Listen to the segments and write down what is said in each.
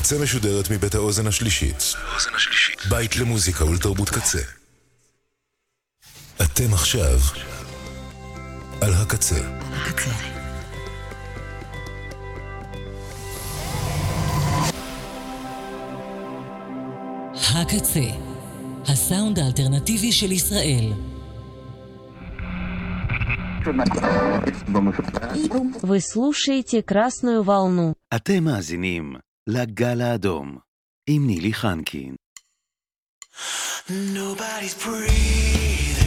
הקצה משודרת מבית האוזן השלישית. בית למוזיקה ולתרבות קצה. אתם עכשיו על הקצה. הקצה. הקצה, הסאונד האלטרנטיבי של ישראל. Вы слушаете «Красную волну». אתם מאזינים לגל האדום עם נילי חנקין. Nobody's breathing.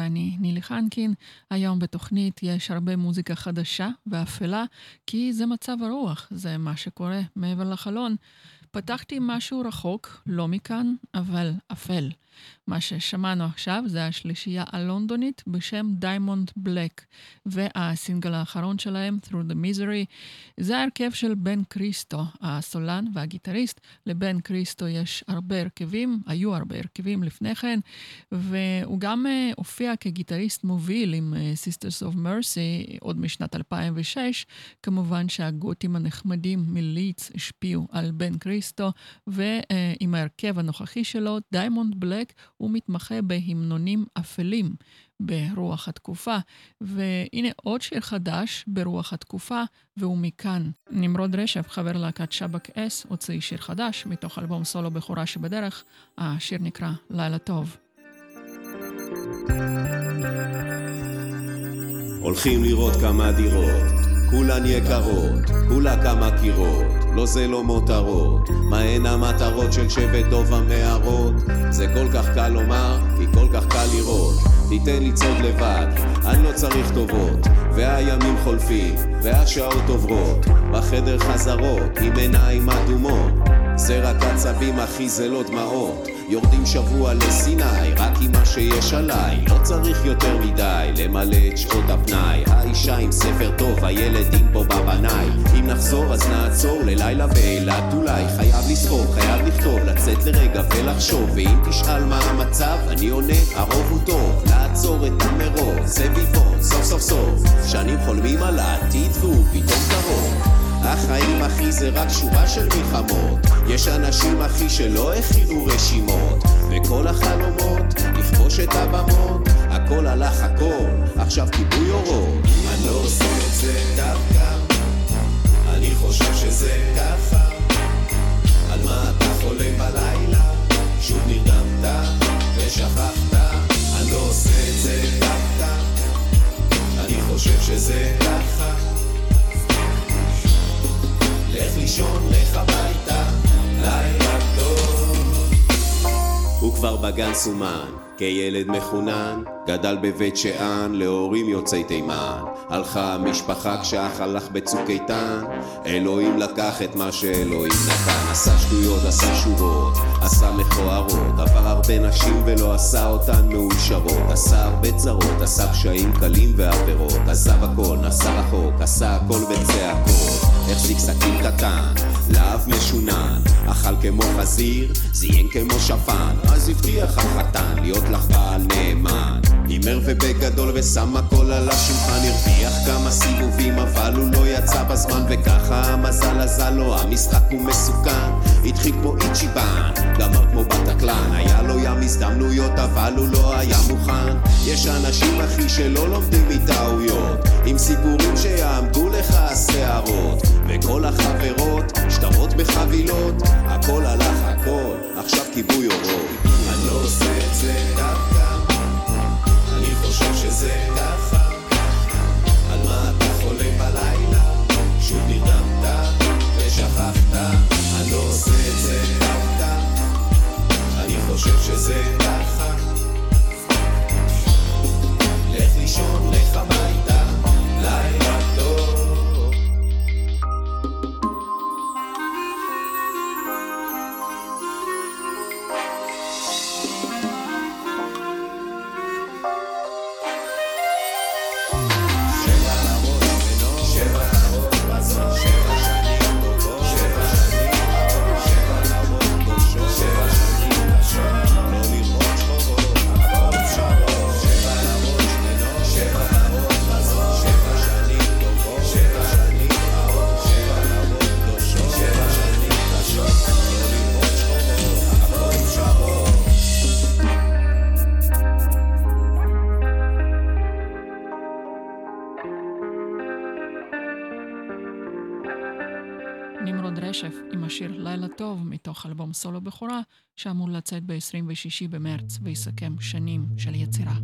ואני נילי חנקין. היום בתוכנית יש הרבה מוזיקה חדשה ואפלה, כי זה מצב הרוח, זה מה שקורה מעבר לחלון. פתחתי משהו רחוק, לא מכאן, אבל אפל. מה ששמענו עכשיו זה השלישייה הלונדונית בשם Diamond Black, והסינגל האחרון שלהם, Through the Misery. זה ההרכב של בן קריסטו, הסולן והגיטריסט. לבן קריסטו יש הרבה הרכבים, היו הרבה הרכבים לפני כן, והוא גם אה, הופיע כגיטריסט מוביל עם אה, Sisters of Mercy עוד משנת 2006. כמובן שהגותים הנחמדים מלידס השפיעו על בן קריסטו. ועם ההרכב הנוכחי שלו, Diamond Black, הוא מתמחה בהמנונים אפלים ברוח התקופה. והנה עוד שיר חדש ברוח התקופה, והוא מכאן. נמרוד רשף, חבר להקת שבק ס, הוציא שיר חדש מתוך אלבום סולו בכורה שבדרך. השיר נקרא לילה טוב. הולכים לראות כמה דירות, כולן יקרות, כולה כמה קירות, לא זה לא מותרות, מהן המטרות של שבט דוב המערות? זה כל כך קל לומר, כי כל כך קל לראות, תיתן לצעוד לבד, אני לא צריך טובות, והימים חולפים, והשעות עוברות, בחדר חזרות, עם עיניים אדומות, זה רק עצבים אחי זה לא דמעות. יורדים שבוע לסיני רק עם מה שיש עליי. לא צריך יותר מדי למלא את שעות הפנאי. האישה עם ספר טוב הילדים פה בבנאי אם נחזור אז נעצור ללילה באילת. אולי חייב לסחוב חייב לכתוב לצאת לרגע ולחשוב. ואם תשאל מה המצב אני עונה הרוב הוא טוב. לעצור את המרוב זה ביבון סוף סוף סוף. שנים חולמים על העתיד והוא פתאום קרוב החיים אחי זה רק שורה של מלחמות. יש אנשים אחי שלא הכינו רשימות. וכל החלומות לכבוש את הבמות הכל הלך הכל. עכשיו כיבוי אורות. אני לא עושה את זה דווקא אני חושב שזה ככה. על מה אתה חולם בלילה? שוב נרדמת ושכחת. אני לא עושה את זה דווקא אני חושב שזה ככה לך לישון, לך הביתה, לילה טוב. הוא כבר בגן סומן, כילד מחונן, גדל בבית שאן להורים יוצאי תימן. הלכה המשפחה כשאח הלך בצוק איתן, אלוהים לקח את מה שאלוהים נתן. עשה שטויות, עשה שורות, עשה מכוערות, עבר הרבה נשים ולא עשה אותן מאושרות. עשה הרבה צרות, עשה פשעים קלים ועבירות, עזב הכל, נסע רחוק, עשה הכל בצעקות. החזיק סכין קטן, להב משונן, כמו חזיר, זיין כמו שפן, אז הבטיח החתן להיות לך בעל נאמן. הימר ובגדול ושם הכל על השולחן, הרוויח כמה סיבובים אבל הוא לא יצא בזמן וככה המזל עזל לו, המשחק הוא מסוכן, התחיל כמו איצ'יבן, גמר כמו בטקלן, היה לו ים הזדמנויות אבל הוא לא היה מוכן. יש אנשים אחי שלא לומדים מטעויות, עם סיפורים שיעמדו לך השערות, וכל החברות שטרות בחבילות, הכל הלך הכל, עכשיו כיבוי אורות. אני לא עושה את זה דווקא, אני חושב שזה ככה. על מה אתה חולם בלילה? שוב נרדמת ושכחת. עושה את זה דווקא, אני חושב שזה ככה. לך לישון, לך הביתה, טוב מתוך אלבום סולו בכורה שאמור לצאת ב-26 במרץ ויסכם שנים של יצירה.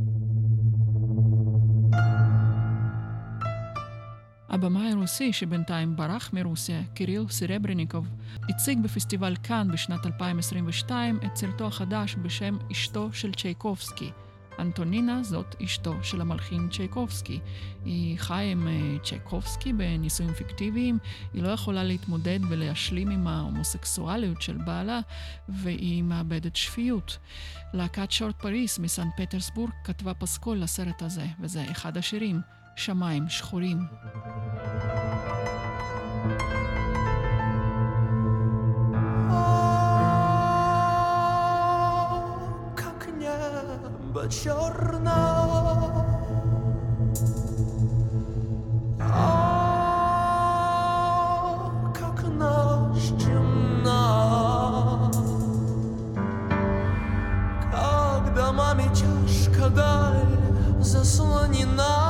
הבמאי הרוסי שבינתיים ברח מרוסיה, קיריל סרברניקוב, הציג בפסטיבל כאן בשנת 2022 את סרטו החדש בשם אשתו של צ'ייקובסקי. אנטונינה זאת אשתו של המלחין צ'ייקובסקי. היא חיה עם אה, צ'ייקובסקי בנישואים פיקטיביים, היא לא יכולה להתמודד ולהשלים עם ההומוסקסואליות של בעלה, והיא מאבדת שפיות. להקת שורט פריס מסן פטרסבורג כתבה פסקול לסרט הזה, וזה אחד השירים, שמיים שחורים. thank you до чорного. Как ночь темна, как домами чашка даль заслонена.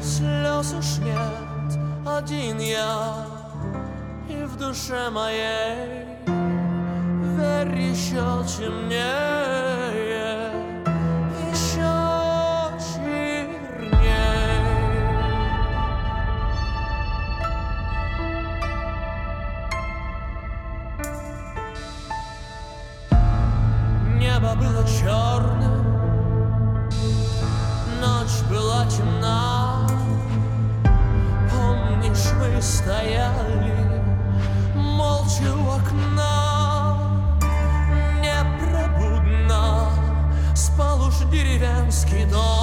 слез уж нет, один я И в душе моей еще темнее Еще черней Небо было черным, ночь была темна. Помнишь, мы стояли скидал.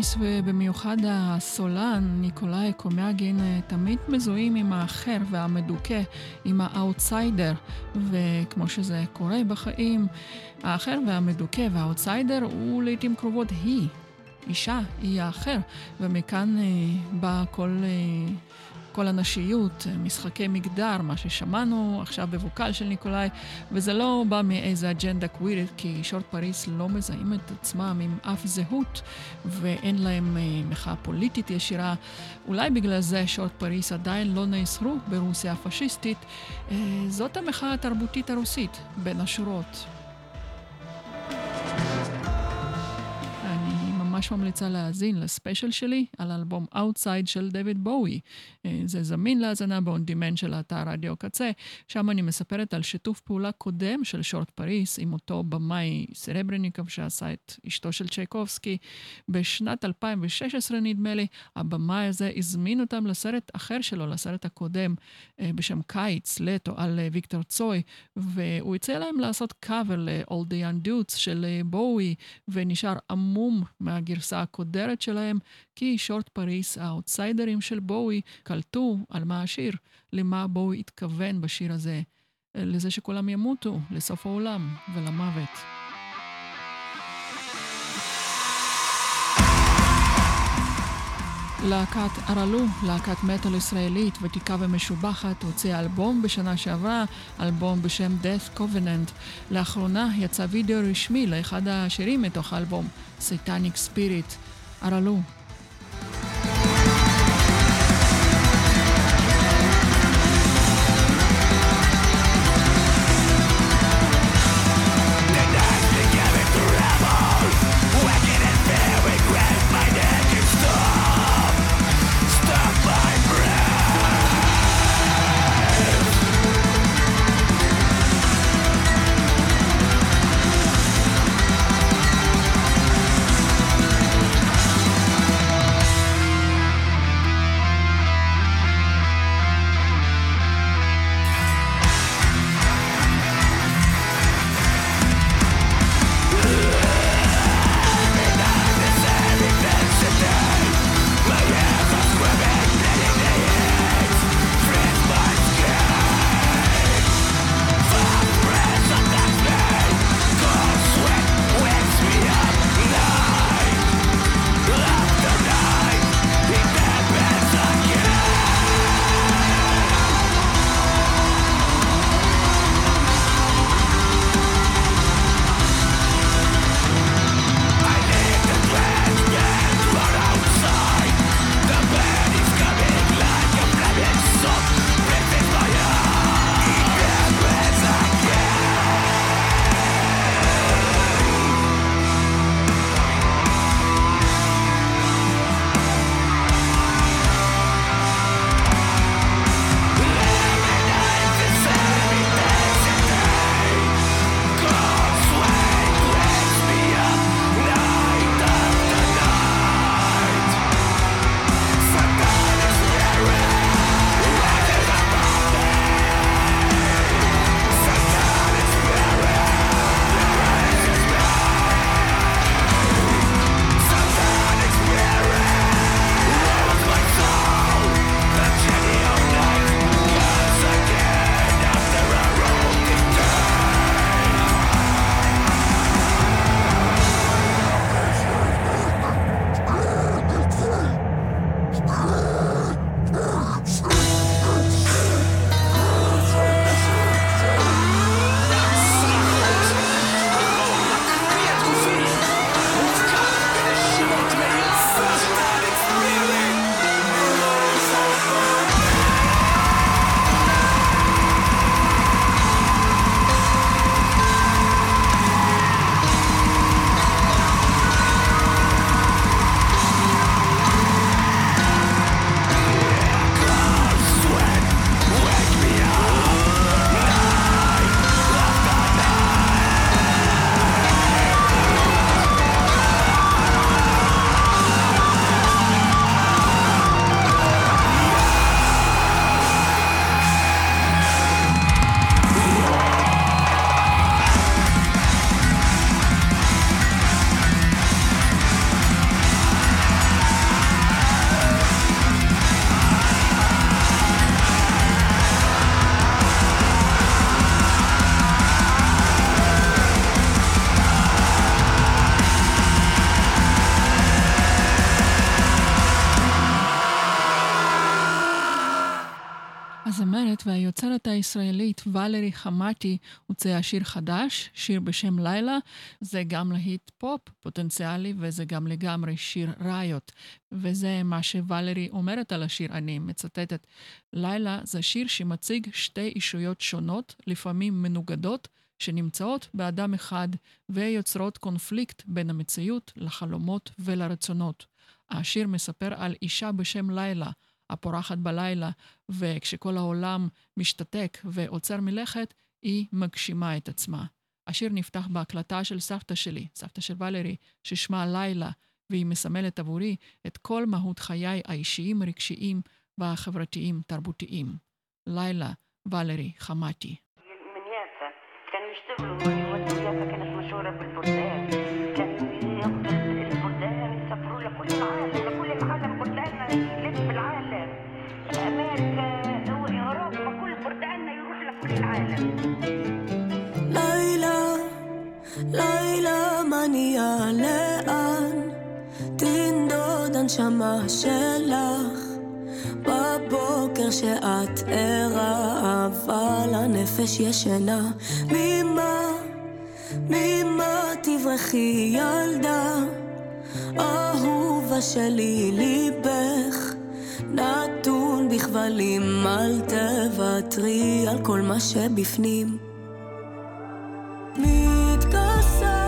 פריס, ובמיוחד הסולן ניקולאי קומיאגין, אה, תמיד מזוהים עם האחר והמדוכא, עם האאוטסיידר, וכמו שזה קורה בחיים, האחר והמדוכא והאאוטסיידר הוא לעיתים קרובות היא. אישה היא האחר, ומכאן אה, בא כל, אה, כל הנשיות, משחקי מגדר, מה ששמענו עכשיו ב vocal של ניקולאי, וזה לא בא מאיזה אג'נדה קווירית, כי Shortparis לא מזהים את עצמם עם אף זהות, ואין להם אה, מחאה פוליטית ישירה. אולי בגלל זה Shortparis עדיין לא נאסרו ברוסיה הפשיסטית. אה, זאת המחאה התרבותית הרוסית, בין השורות. ממש ממליצה להאזין לספיישל שלי על האלבום Outside של דויד בואי. אה, זה זמין להאזנה ב-on demand של האתר רדיו קצה. שם אני מספרת על שיתוף פעולה קודם של Shortparis עם אותו במאי סרברניקוב שעשה את אשתו של צ'ייקובסקי. בשנת 2016 נדמה לי, הבמאי הזה הזמין אותם לסרט אחר שלו, לסרט הקודם אה, בשם קיץ, לטו, על אה, ויקטור צוי, והוא הציע להם לעשות קאבר ל-All the Young Dudes של בואי, ונשאר המום מהגרסה הקודרת שלהם, כי Shortparis, האאוטסיידרים של בואי, קלטו על מה השיר, למה בואי התכוון בשיר הזה, לזה שכולם ימותו, לסוף העולם ולמוות. להקת ארלו, להקת מטאל ישראלית ותיקה ומשובחת, הוציאה אלבום בשנה שעברה, אלבום בשם Death Covenant. לאחרונה יצא וידאו רשמי לאחד השירים מתוך האלבום, Satanic Spirit. ארלו, הזמרת והיוצרת הישראלית ולרי חמאטי הוציאה שיר חדש, שיר בשם לילה. זה גם להיט פופ פוטנציאלי וזה גם לגמרי שיר ראיות. וזה מה שוולרי אומרת על השיר, אני מצטטת. לילה זה שיר שמציג שתי אישויות שונות, לפעמים מנוגדות, שנמצאות באדם אחד ויוצרות קונפליקט בין המציאות לחלומות ולרצונות. השיר מספר על אישה בשם לילה, הפורחת בלילה, וכשכל העולם משתתק ועוצר מלכת, היא מגשימה את עצמה. השיר נפתח בהקלטה של סבתא שלי, סבתא של ולרי, ששמה לילה, והיא מסמלת עבורי את כל מהות חיי האישיים, רגשיים והחברתיים, תרבותיים. לילה, ולרי, חמתי. נהיה לאן? תנדוד הנשמה שלך בבוקר שאת ערה, אבל הנפש ישנה. ממה, ממה תברחי ילדה? אהובה שלי, ליבך נתון בכבלים, אל תוותרי על כל מה שבפנים. מתכסה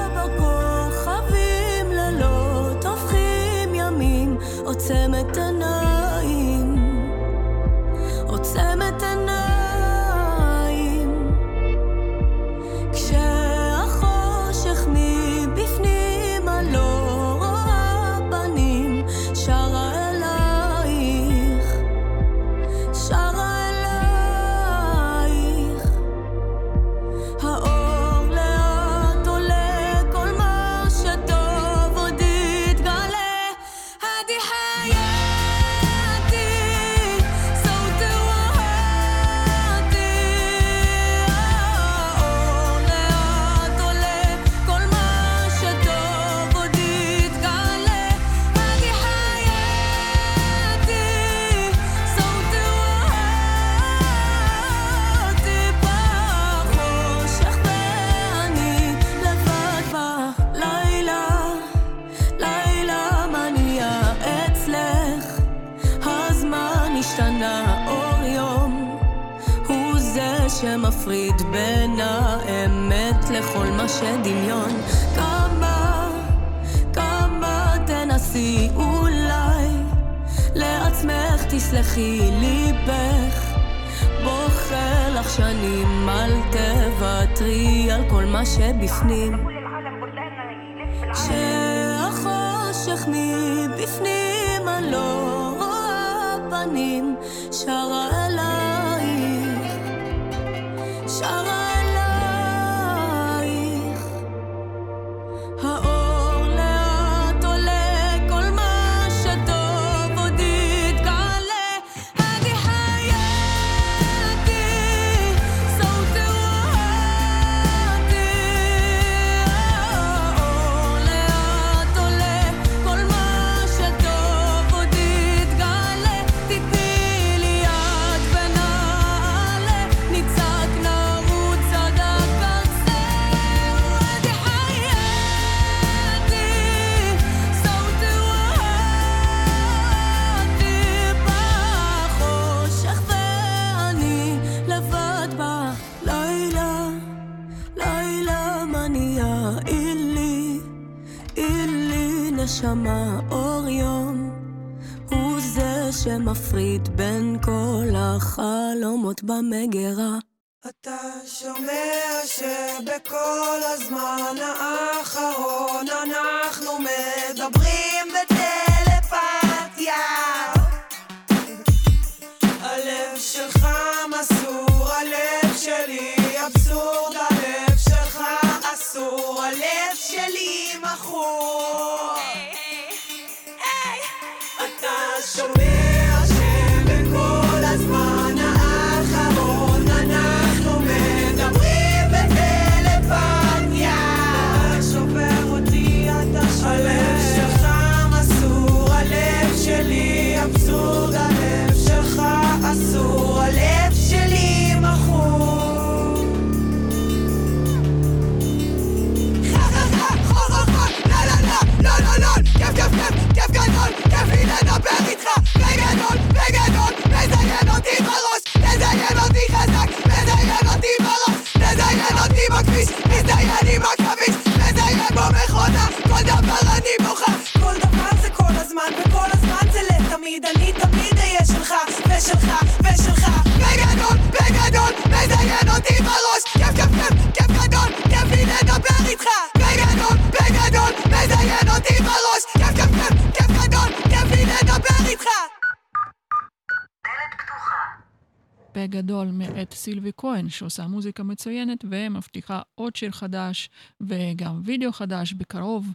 מאת סילבי כהן, שעושה מוזיקה מצוינת ומבטיחה עוד שיר חדש וגם וידאו חדש בקרוב.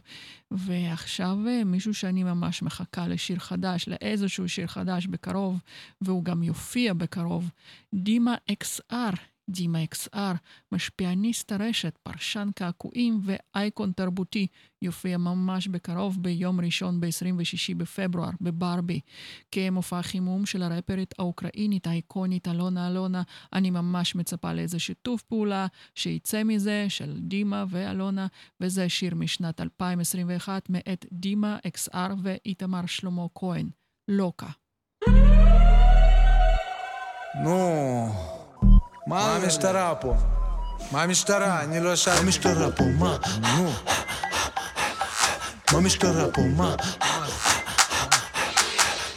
ועכשיו אה, מישהו שאני ממש מחכה לשיר חדש, לאיזשהו שיר חדש בקרוב, והוא גם יופיע בקרוב, דימה XR. דימה XR, משפיעניסט הרשת, פרשן קעקועים ואייקון תרבותי, יופיע ממש בקרוב ביום ראשון ב-26 בפברואר בברבי. כמופע חימום של הרפרית האוקראינית האיקונית אלונה אלונה, אני ממש מצפה לאיזה שיתוף פעולה שיצא מזה של דימה ואלונה, וזה שיר משנת 2021 מאת דימה XR ואיתמר שלמה כהן, לוקה. נו, מה המשטרה פה? מה המשטרה? אני לא שאלתי. מה המשטרה פה? מה? נו. מה המשטרה פה? מה?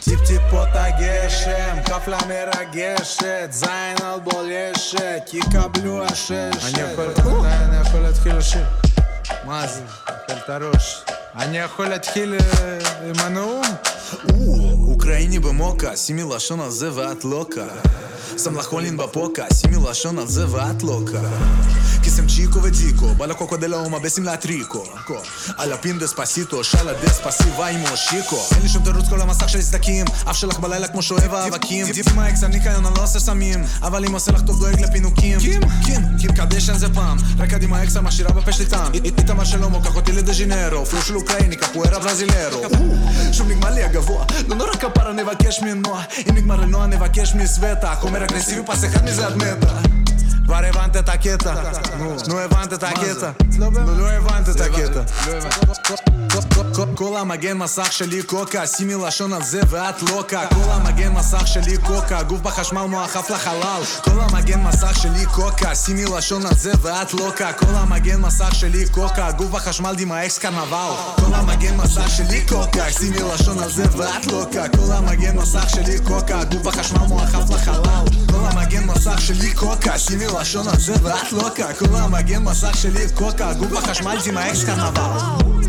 טיפ-טיפות הגשם, קפלה מרגשת, זין על בולשת, יקבלו השש. אני יכול, יכול להתחיל לשיר. מה זה? אוכל את הראש. אני יכול להתחיל אה, עם הנאום? אוקראיני במוקה, שימי לשון על זה ואת לוקה. לך קולין בפוקה, שימי לשון על זה ואת לוקה. כיסם צ'יקו ודיקו, בלקוקו דה לאומה בשמלה טריקו. על הפין דספסיטו, שאלה דספסיבה עם מושיקו. אין לי שום תירוץ כל המסך של סדקים, אף שלך בלילה כמו שואב האבקים. עם האקס, אני קיון, אני לא עושה סמים, אבל אם עושה לך טוב דואג לפינוקים. קים? קים, קים קדשן זה פעם, רק קדימה האקס המשאירה בפה שלי טעם. איתמר שלמה, קח אותי לדה ז'ינרו, פלו של אוקראיני, קפוארה ברזילרו. שוב נגמר לי הגבוה, לא נורא כפרה נבקש מנועה, אם נגמר לנועה נבקש מסווטה, חומר אגרסיבי פס אחד מזה עד מתה. את הקטע, נו הבנת את הקטע, לא הבנת את הקטע. כל המגן מסך שלי קוקה, שימי לשון על זה ואת לוקה. כל המגן מסך שלי קוקה, גוף בחשמל מוח עף לחלל. כל המגן מסך שלי קוקה, שימי לשון על זה ואת לוקה. כל המגן מסך שלי קוקה, גוף בחשמל דימה אקס קרנבל. כל המגן מסך שלי קוקה, שימי לשון על זה ואת לוקה. כל המגן מסך שלי קוקה, גוף בחשמל מוח עף לחלל. כל המגן מסך שלי קוקה, שימי לשון על זה ואת לוקה. כל המגן מסך שלי קוקה, גוף בחשמל דימה אקס קרנבל.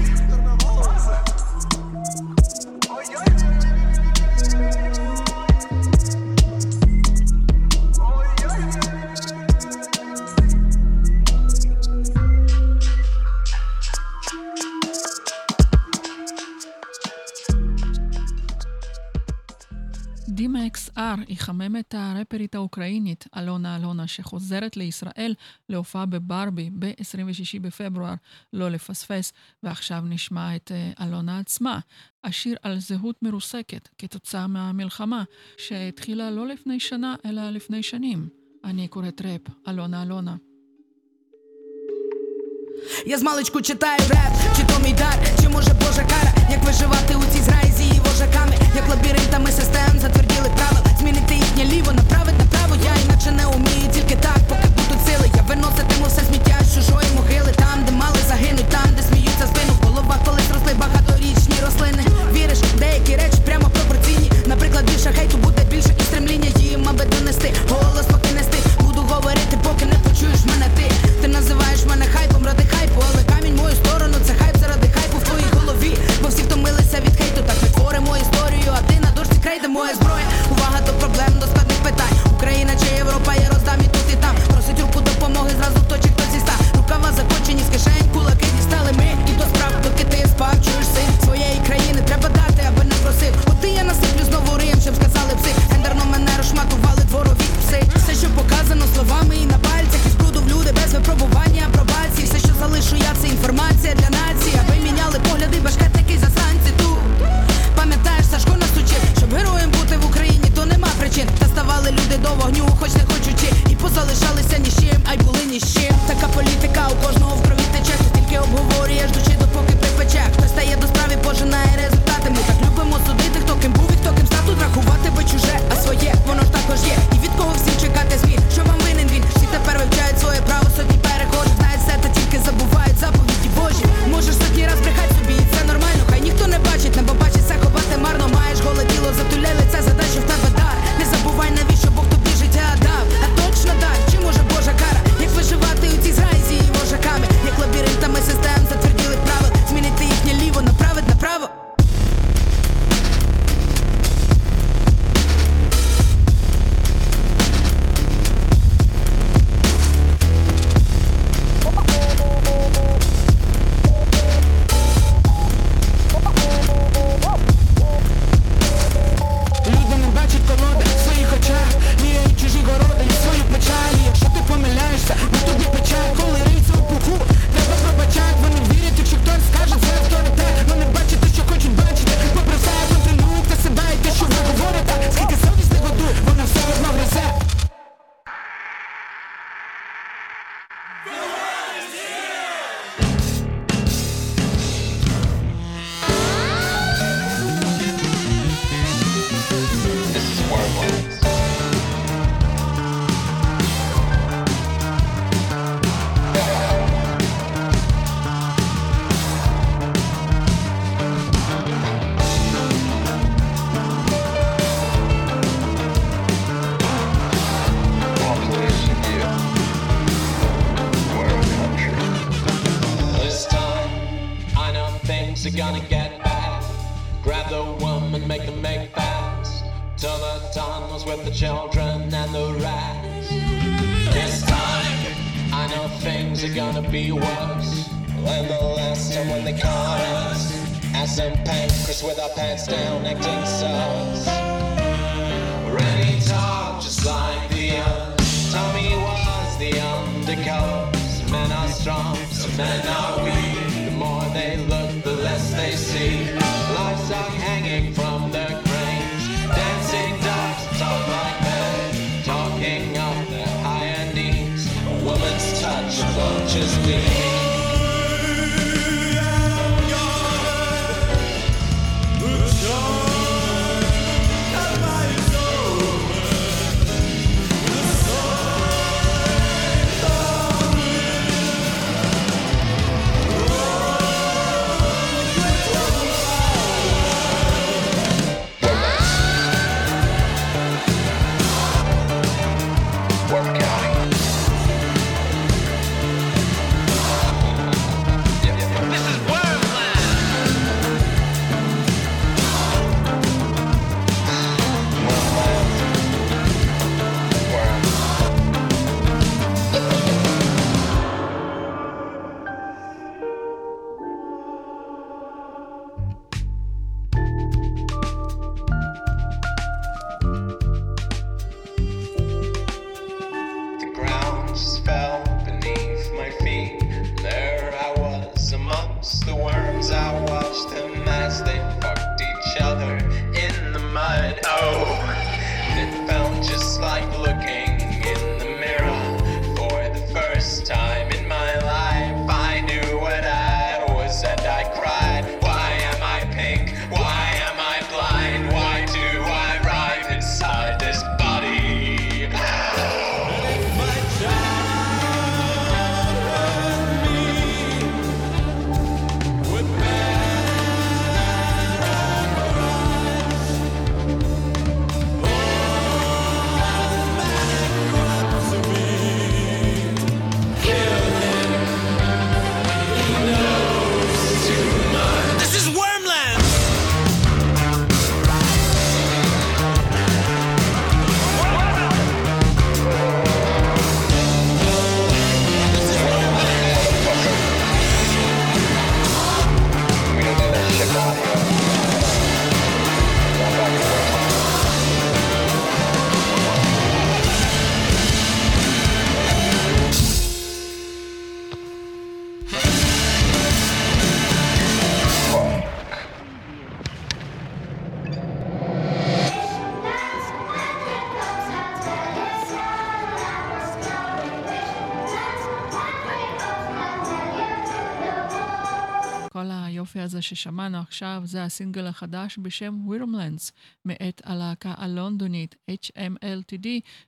XR יחמם את הרפרית האוקראינית אלונה אלונה, שחוזרת לישראל להופעה בברבי ב-26 בפברואר, לא לפספס, ועכשיו נשמע את אה, אלונה עצמה. השיר על זהות מרוסקת כתוצאה מהמלחמה, שהתחילה לא לפני שנה, אלא לפני שנים. אני קוראת ראפ, אלונה אלונה. Я з маличку читаю реп, чи то мій дар, чи може Божа кара, як виживати у цій зграї з її вожаками, як лабіринтами систем затверділи правил, Змінити їхнє ліво, направить направо, я інакше не умію, тільки так, поки будуть сили. Я виноситиму все сміття з чужої могили, там, де мали загинуть, там, де сміються спину. В колись росли багаторічні рослини. Віриш, деякі речі прямо пропорційні. Наприклад, більше хейту буде більше і стремління їм, аби донести. Голос поки нести, буду говорити, поки не почуєш мене ти. Ти називаєш мене хайпом ради хайпу, але камінь мою сторону це хайп заради хайпу в твоїй голові. Бо всі втомилися від хейту, так ми творимо історію, а ти на дошці край, де моя зброя, увага до проблем, до складних питань. Україна чи Європа, я роздам і тут, і там. Просить руку допомоги, зразу точить хтось зіста. Рукава закочені, з кишень, кулаки дістали ми. І до справ, доки ти спав, чуєш син своєї країни треба дати, аби не просив. От я насиплю знову рим, щоб сказали пси. Гендерно мене розшматували дворові пси. Все, що показано словами і на пальцях, і спруду в люди без випробування, апробації. Все, що залишу я, це інформація для нації, аби міняли погляди, башкетники за. до вогню, хоч не хочучи, і позалишалися ні з чим, а й були ні з чим. Така політика. Down, acting sus. Rennie talked just like the others. Tommy was the undercover. Some men are strong, some men are הזה ששמענו עכשיו זה הסינגל החדש בשם וירמלנדס, מאת הלהקה הלונדונית HMLTD,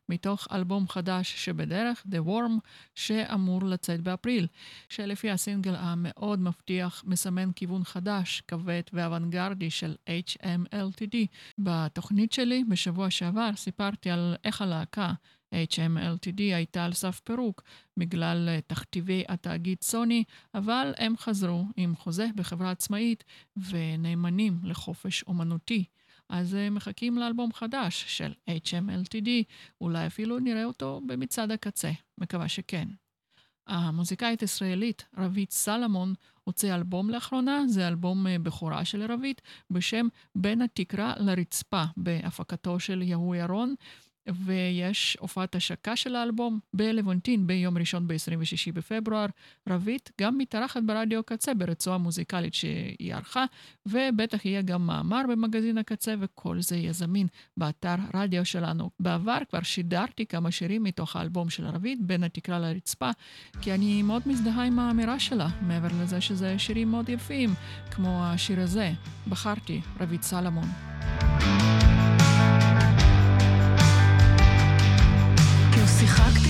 מתוך אלבום חדש שבדרך, The Worm, שאמור לצאת באפריל, שלפי הסינגל המאוד מבטיח מסמן כיוון חדש, כבד ואוונגרדי של HMLTD. בתוכנית שלי בשבוע שעבר סיפרתי על איך הלהקה HMLTD הייתה על סף פירוק בגלל אה, תכתיבי התאגיד סוני, אבל הם חזרו עם חוזה בחברה עצמאית ונאמנים לחופש אומנותי. אז אה, מחכים לאלבום חדש של HMLTD, אולי אפילו נראה אותו במצעד הקצה, מקווה שכן. המוזיקאית ישראלית רבית סלמון הוציאה אלבום לאחרונה, זה אלבום אה, בכורה של רבית בשם בין התקרה לרצפה, בהפקתו של יהוא ירון. ויש הופעת השקה של האלבום בלוונטין ביום ראשון ב-26 בפברואר. רבית גם מתארחת ברדיו קצה ברצועה מוזיקלית שהיא ערכה, ובטח יהיה גם מאמר במגזין הקצה, וכל זה יהיה זמין באתר רדיו שלנו. בעבר כבר שידרתי כמה שירים מתוך האלבום של רבית, בין התקרה לרצפה, כי אני מאוד מזדהה עם האמירה שלה, מעבר לזה שזה שירים מאוד יפים, כמו השיר הזה, בחרתי, רבית סלמון. שיחקתי באמא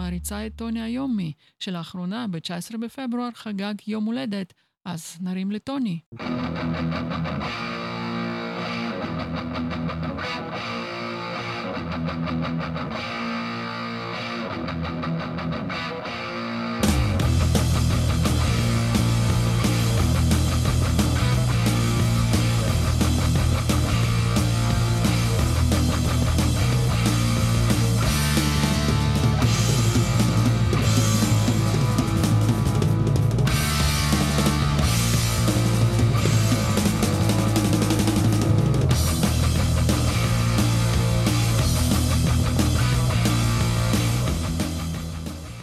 מעריצה את טוני היומי, שלאחרונה, ב-19 בפברואר, חגג יום הולדת, אז נרים לטוני.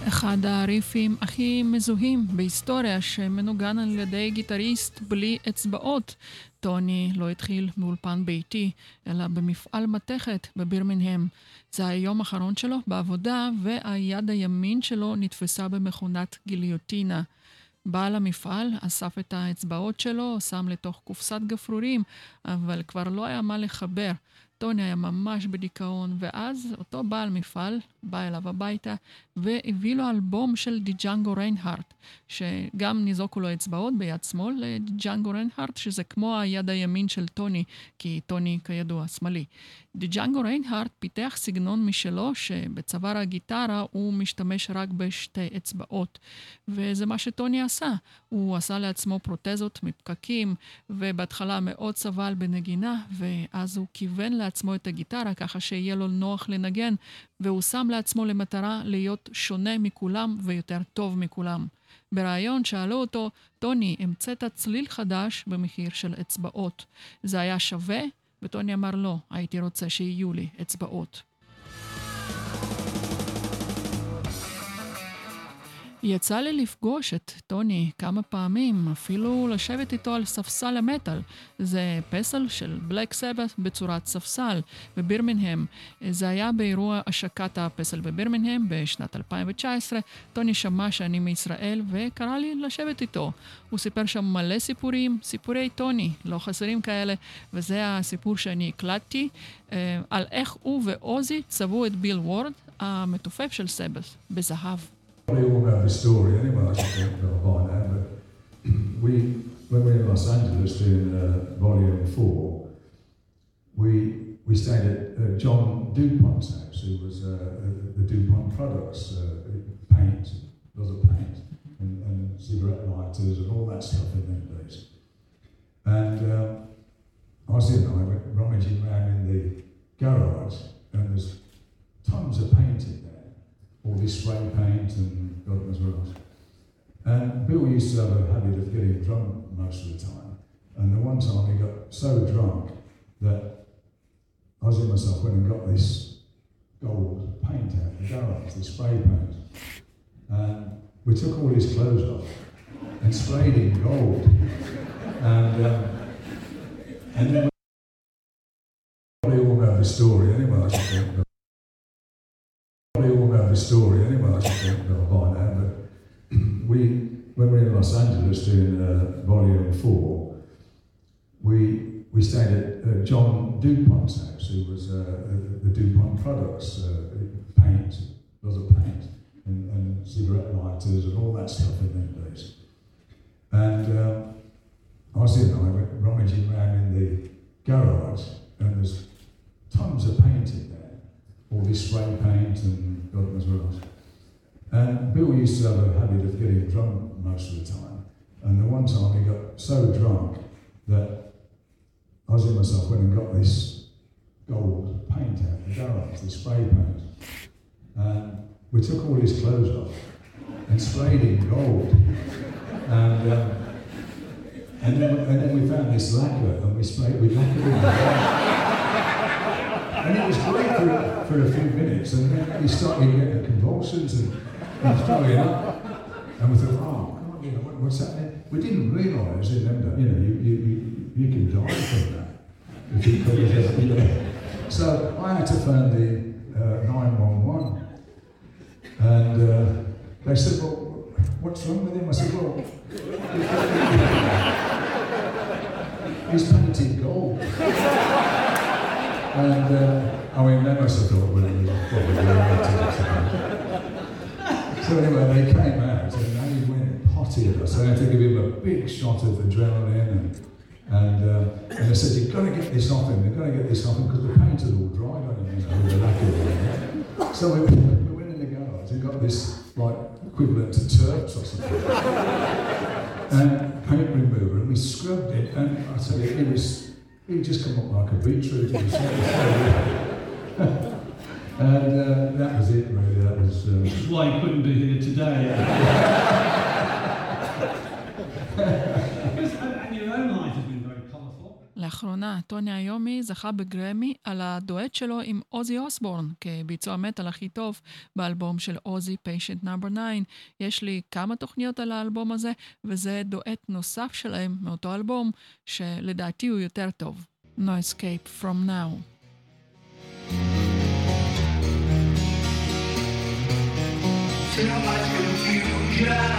אחד הריפים הכי מזוהים בהיסטוריה שמנוגן על ידי גיטריסט בלי אצבעות. טוני לא התחיל באולפן ביתי, אלא במפעל מתכת בבירמינהם. זה היום האחרון שלו בעבודה, והיד הימין שלו נתפסה במכונת גיליוטינה. בעל המפעל אסף את האצבעות שלו, שם לתוך קופסת גפרורים, אבל כבר לא היה מה לחבר. טוני היה ממש בדיכאון, ואז אותו בעל מפעל בא אליו הביתה והביא לו אלבום של דיג'אנגו ריינהארט, שגם ניזוקו לו אצבעות ביד שמאל לדיג'אנגו ריינהארט, שזה כמו היד הימין של טוני, כי טוני כידוע שמאלי. דיג'אנגו ריינהארט פיתח סגנון משלו, שבצוואר הגיטרה הוא משתמש רק בשתי אצבעות. וזה מה שטוני עשה. הוא עשה לעצמו פרוטזות מפקקים, ובהתחלה מאוד סבל בנגינה, ואז הוא כיוון לעצמו את הגיטרה ככה שיהיה לו נוח לנגן, והוא שם לעצמו למטרה להיות שונה מכולם ויותר טוב מכולם. בריאיון שאלו אותו, טוני, המצאת צליל חדש במחיר של אצבעות. זה היה שווה? וטוני אמר לא, הייתי רוצה שיהיו לי אצבעות. יצא לי לפגוש את טוני כמה פעמים, אפילו לשבת איתו על ספסל המטאל. זה פסל של בלק סבת בצורת ספסל בבירמינהם. זה היה באירוע השקת הפסל בבירמינהם בשנת 2019. טוני שמע שאני מישראל וקרא לי לשבת איתו. הוא סיפר שם מלא סיפורים, סיפורי טוני, לא חסרים כאלה, וזה הסיפור שאני הקלטתי אה, על איך הוא ועוזי צבעו את ביל וורד, המתופף של סבת, בזהב. Probably all know the story anyway, I should think by now, but we, when we were in Los Angeles doing uh, Volume 4, we, we stayed at uh, John DuPont's house, who was uh, the DuPont products, uh, paint, lots of paint, and, and cigarette lighters and all that stuff in them days. And um, Ozzy and I went rummaging around in the garage, and there's tons of paint in there all this spray paint and God knows what else. And Bill used to have a habit of getting drunk most of the time. And the one time he got so drunk that I was in myself went and got this gold paint out of the garage, this spray paint. And we took all his clothes off and sprayed him gold. And, um, and then we all know the story anyway, I should think. Story anyway, I should think, by now, but we, when we were in Los Angeles doing uh, Volume 4, we, we stayed at uh, John DuPont's house, who was uh, the DuPont products, uh, paint, lots of paint, and, and cigarette lighters and all that stuff in them days. And um, Ozzy and I went rummaging around in the garage, and there's tons of paint in there all this spray paint and God knows what else. And Bill used to have a habit of getting drunk most of the time. And the one time he got so drunk that I was in myself went and got this gold paint out of the garage, this spray paint. And we took all his clothes off and sprayed him gold. And, um, and, then, and then we found this lacquer and we sprayed, we lacquered him. And it was great for, for a few minutes, and then he started getting convulsions and, and throwing up. And we thought, oh, on, you know, what, what's happening? We didn't realise that, you know, you, you, you, you can die from that. If you cause that, you know. So I had to phone the uh, 911. And uh, they said, well, what's wrong with him? I said, well, And uh, I mean, they must have thought, well, doing to us. So anyway, they came out and they went potty at us. So I had to give him a big shot of adrenaline and and, uh, and they said, you've got to get this off him, you've got to get this off him because the paint had all dried on him, you know, the lack of it. So we we went in the garage and got this, like, equivalent to turps or something. and paint remover, and we scrubbed it, and I you, it was, it just come up like a beetroot. It was so- and uh, that was it, really. That was. Which is why he couldn't be here today. לאחרונה, טוני איומי זכה בגרמי על הדואט שלו עם עוזי אוסבורן כביצוע מטאל הכי טוב באלבום של עוזי, פיישנט נאמבר 9. יש לי כמה תוכניות על האלבום הזה, וזה דואט נוסף שלהם מאותו אלבום, שלדעתי הוא יותר טוב. No Escape From Now. Too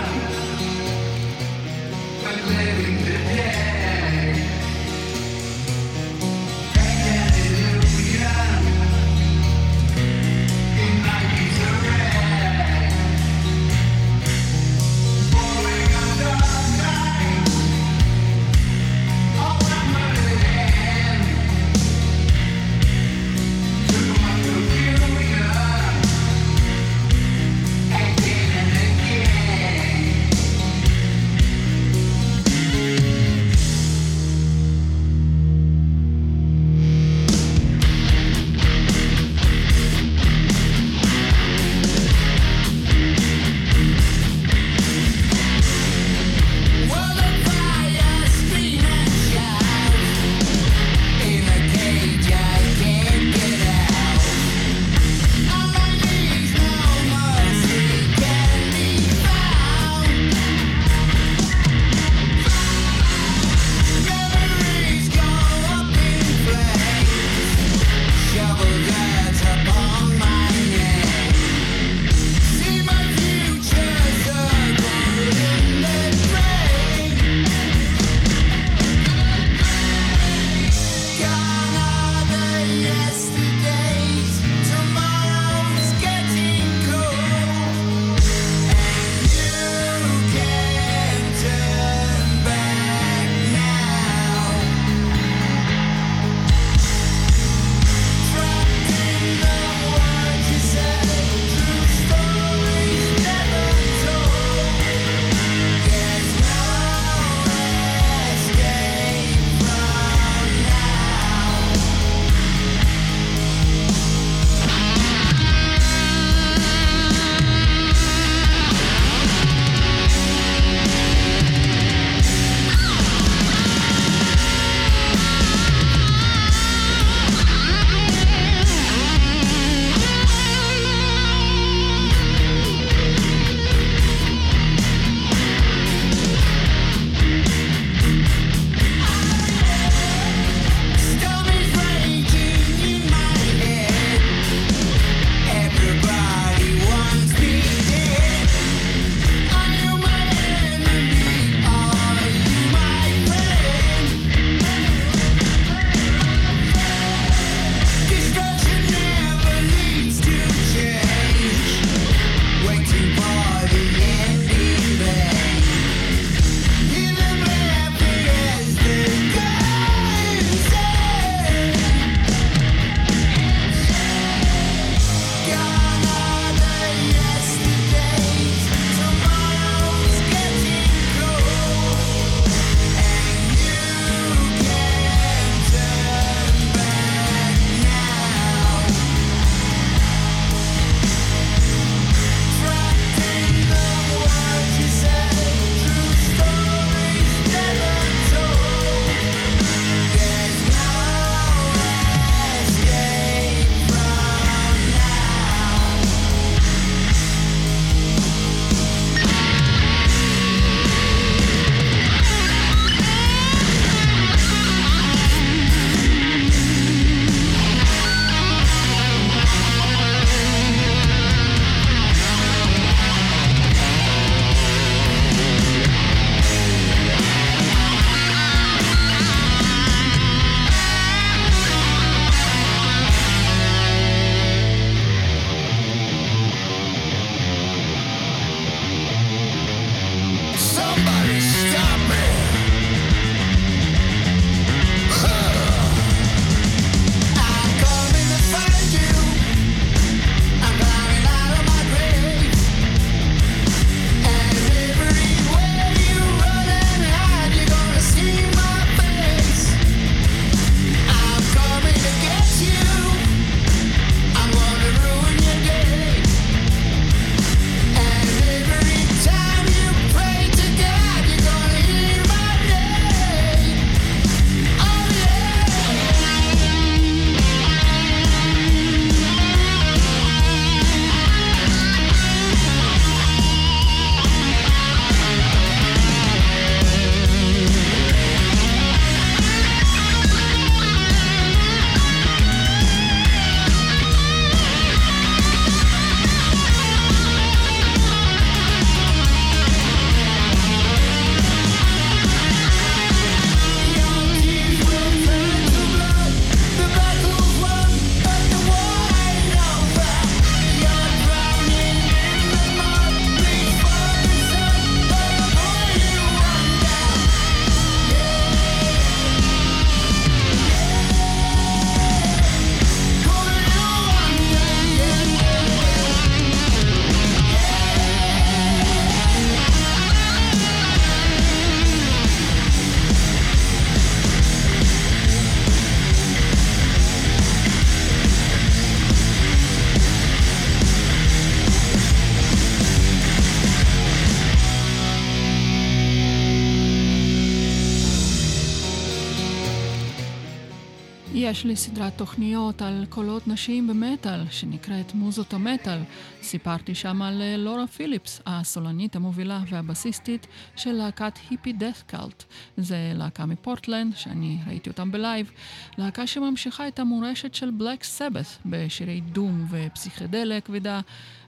יש לי סדרת תוכניות על קולות נשיים במטאל, שנקראת מוזות המטאל. סיפרתי שם על אה, לורה פיליפס, הסולנית המובילה והבסיסטית של להקת Hippie Death Cult. זה להקה מפורטלנד, שאני ראיתי אותם בלייב. להקה שממשיכה את המורשת של Black Sabbath בשירי doom ופסיכדליה כבדה.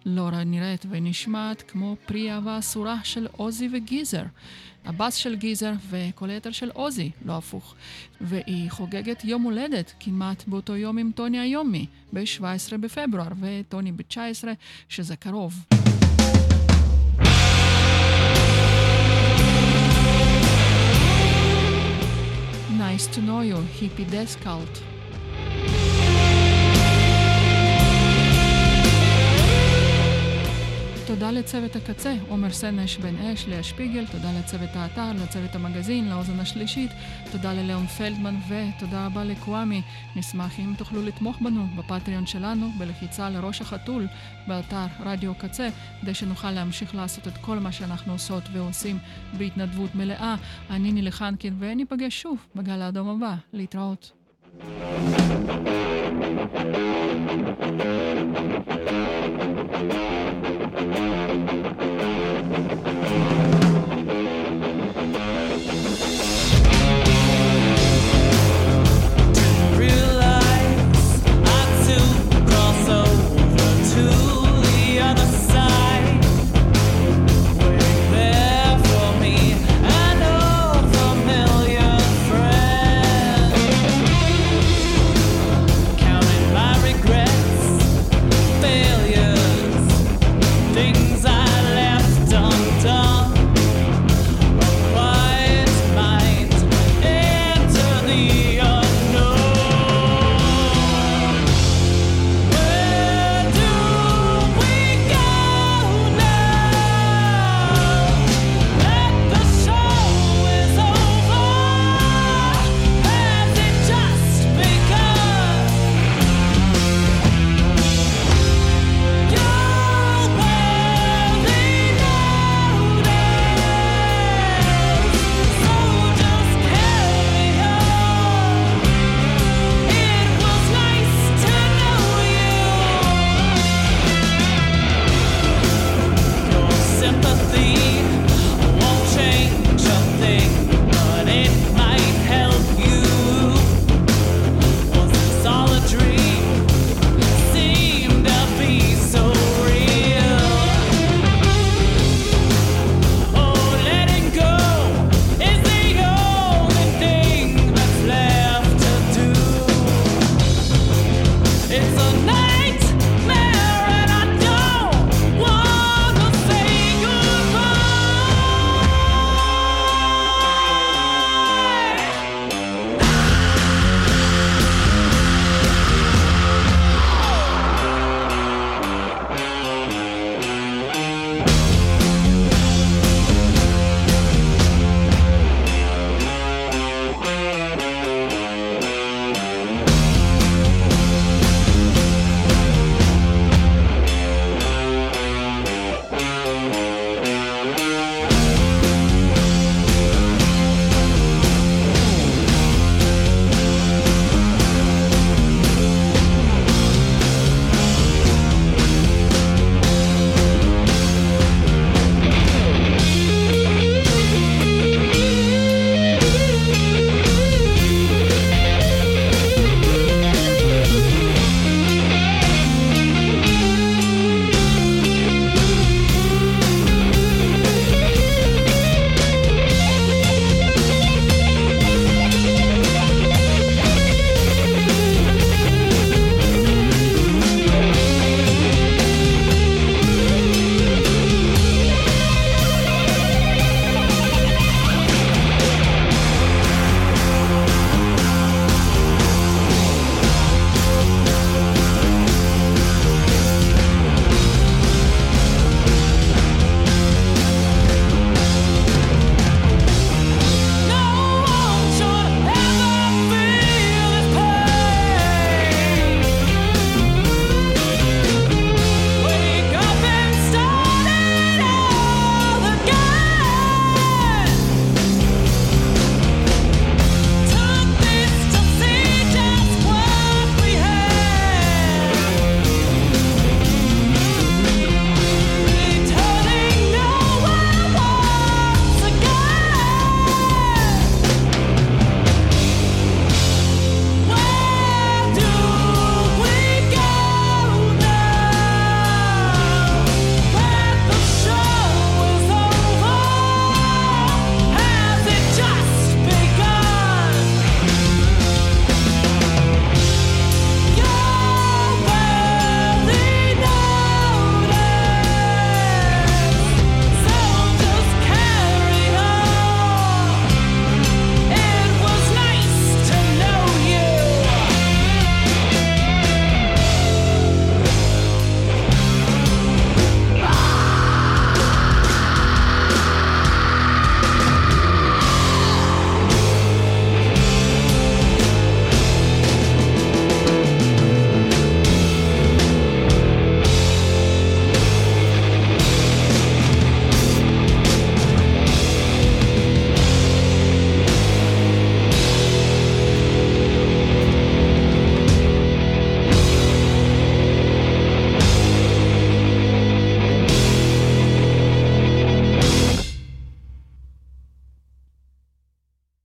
לורה נראית ונשמעת כמו פרי אהבה אסורה של אוזי וגיזר. הבאס של גיזר וכל היתר של אוזי, לא הפוך. והיא חוגגת יום הולדת כמעט באותו יום עם טוני היומי, ב-17 בפברואר, וטוני ב-19, שזה קרוב. Nice to know you, hippie death cult. תודה לצוות הקצה, עומר סנש, בן אש, לאה שפיגל, תודה לצוות האתר, לצוות המגזין, לאוזן השלישית, תודה לליאון פלדמן ותודה רבה לקוואמי. נשמח אם תוכלו לתמוך בנו בפטריון שלנו בלחיצה לראש החתול באתר רדיו קצה, כדי שנוכל להמשיך לעשות את כל מה שאנחנו עושות ועושים בהתנדבות מלאה. אני נילי חנקין וניפגש שוב בגל האדום הבא. להתראות. Thank you.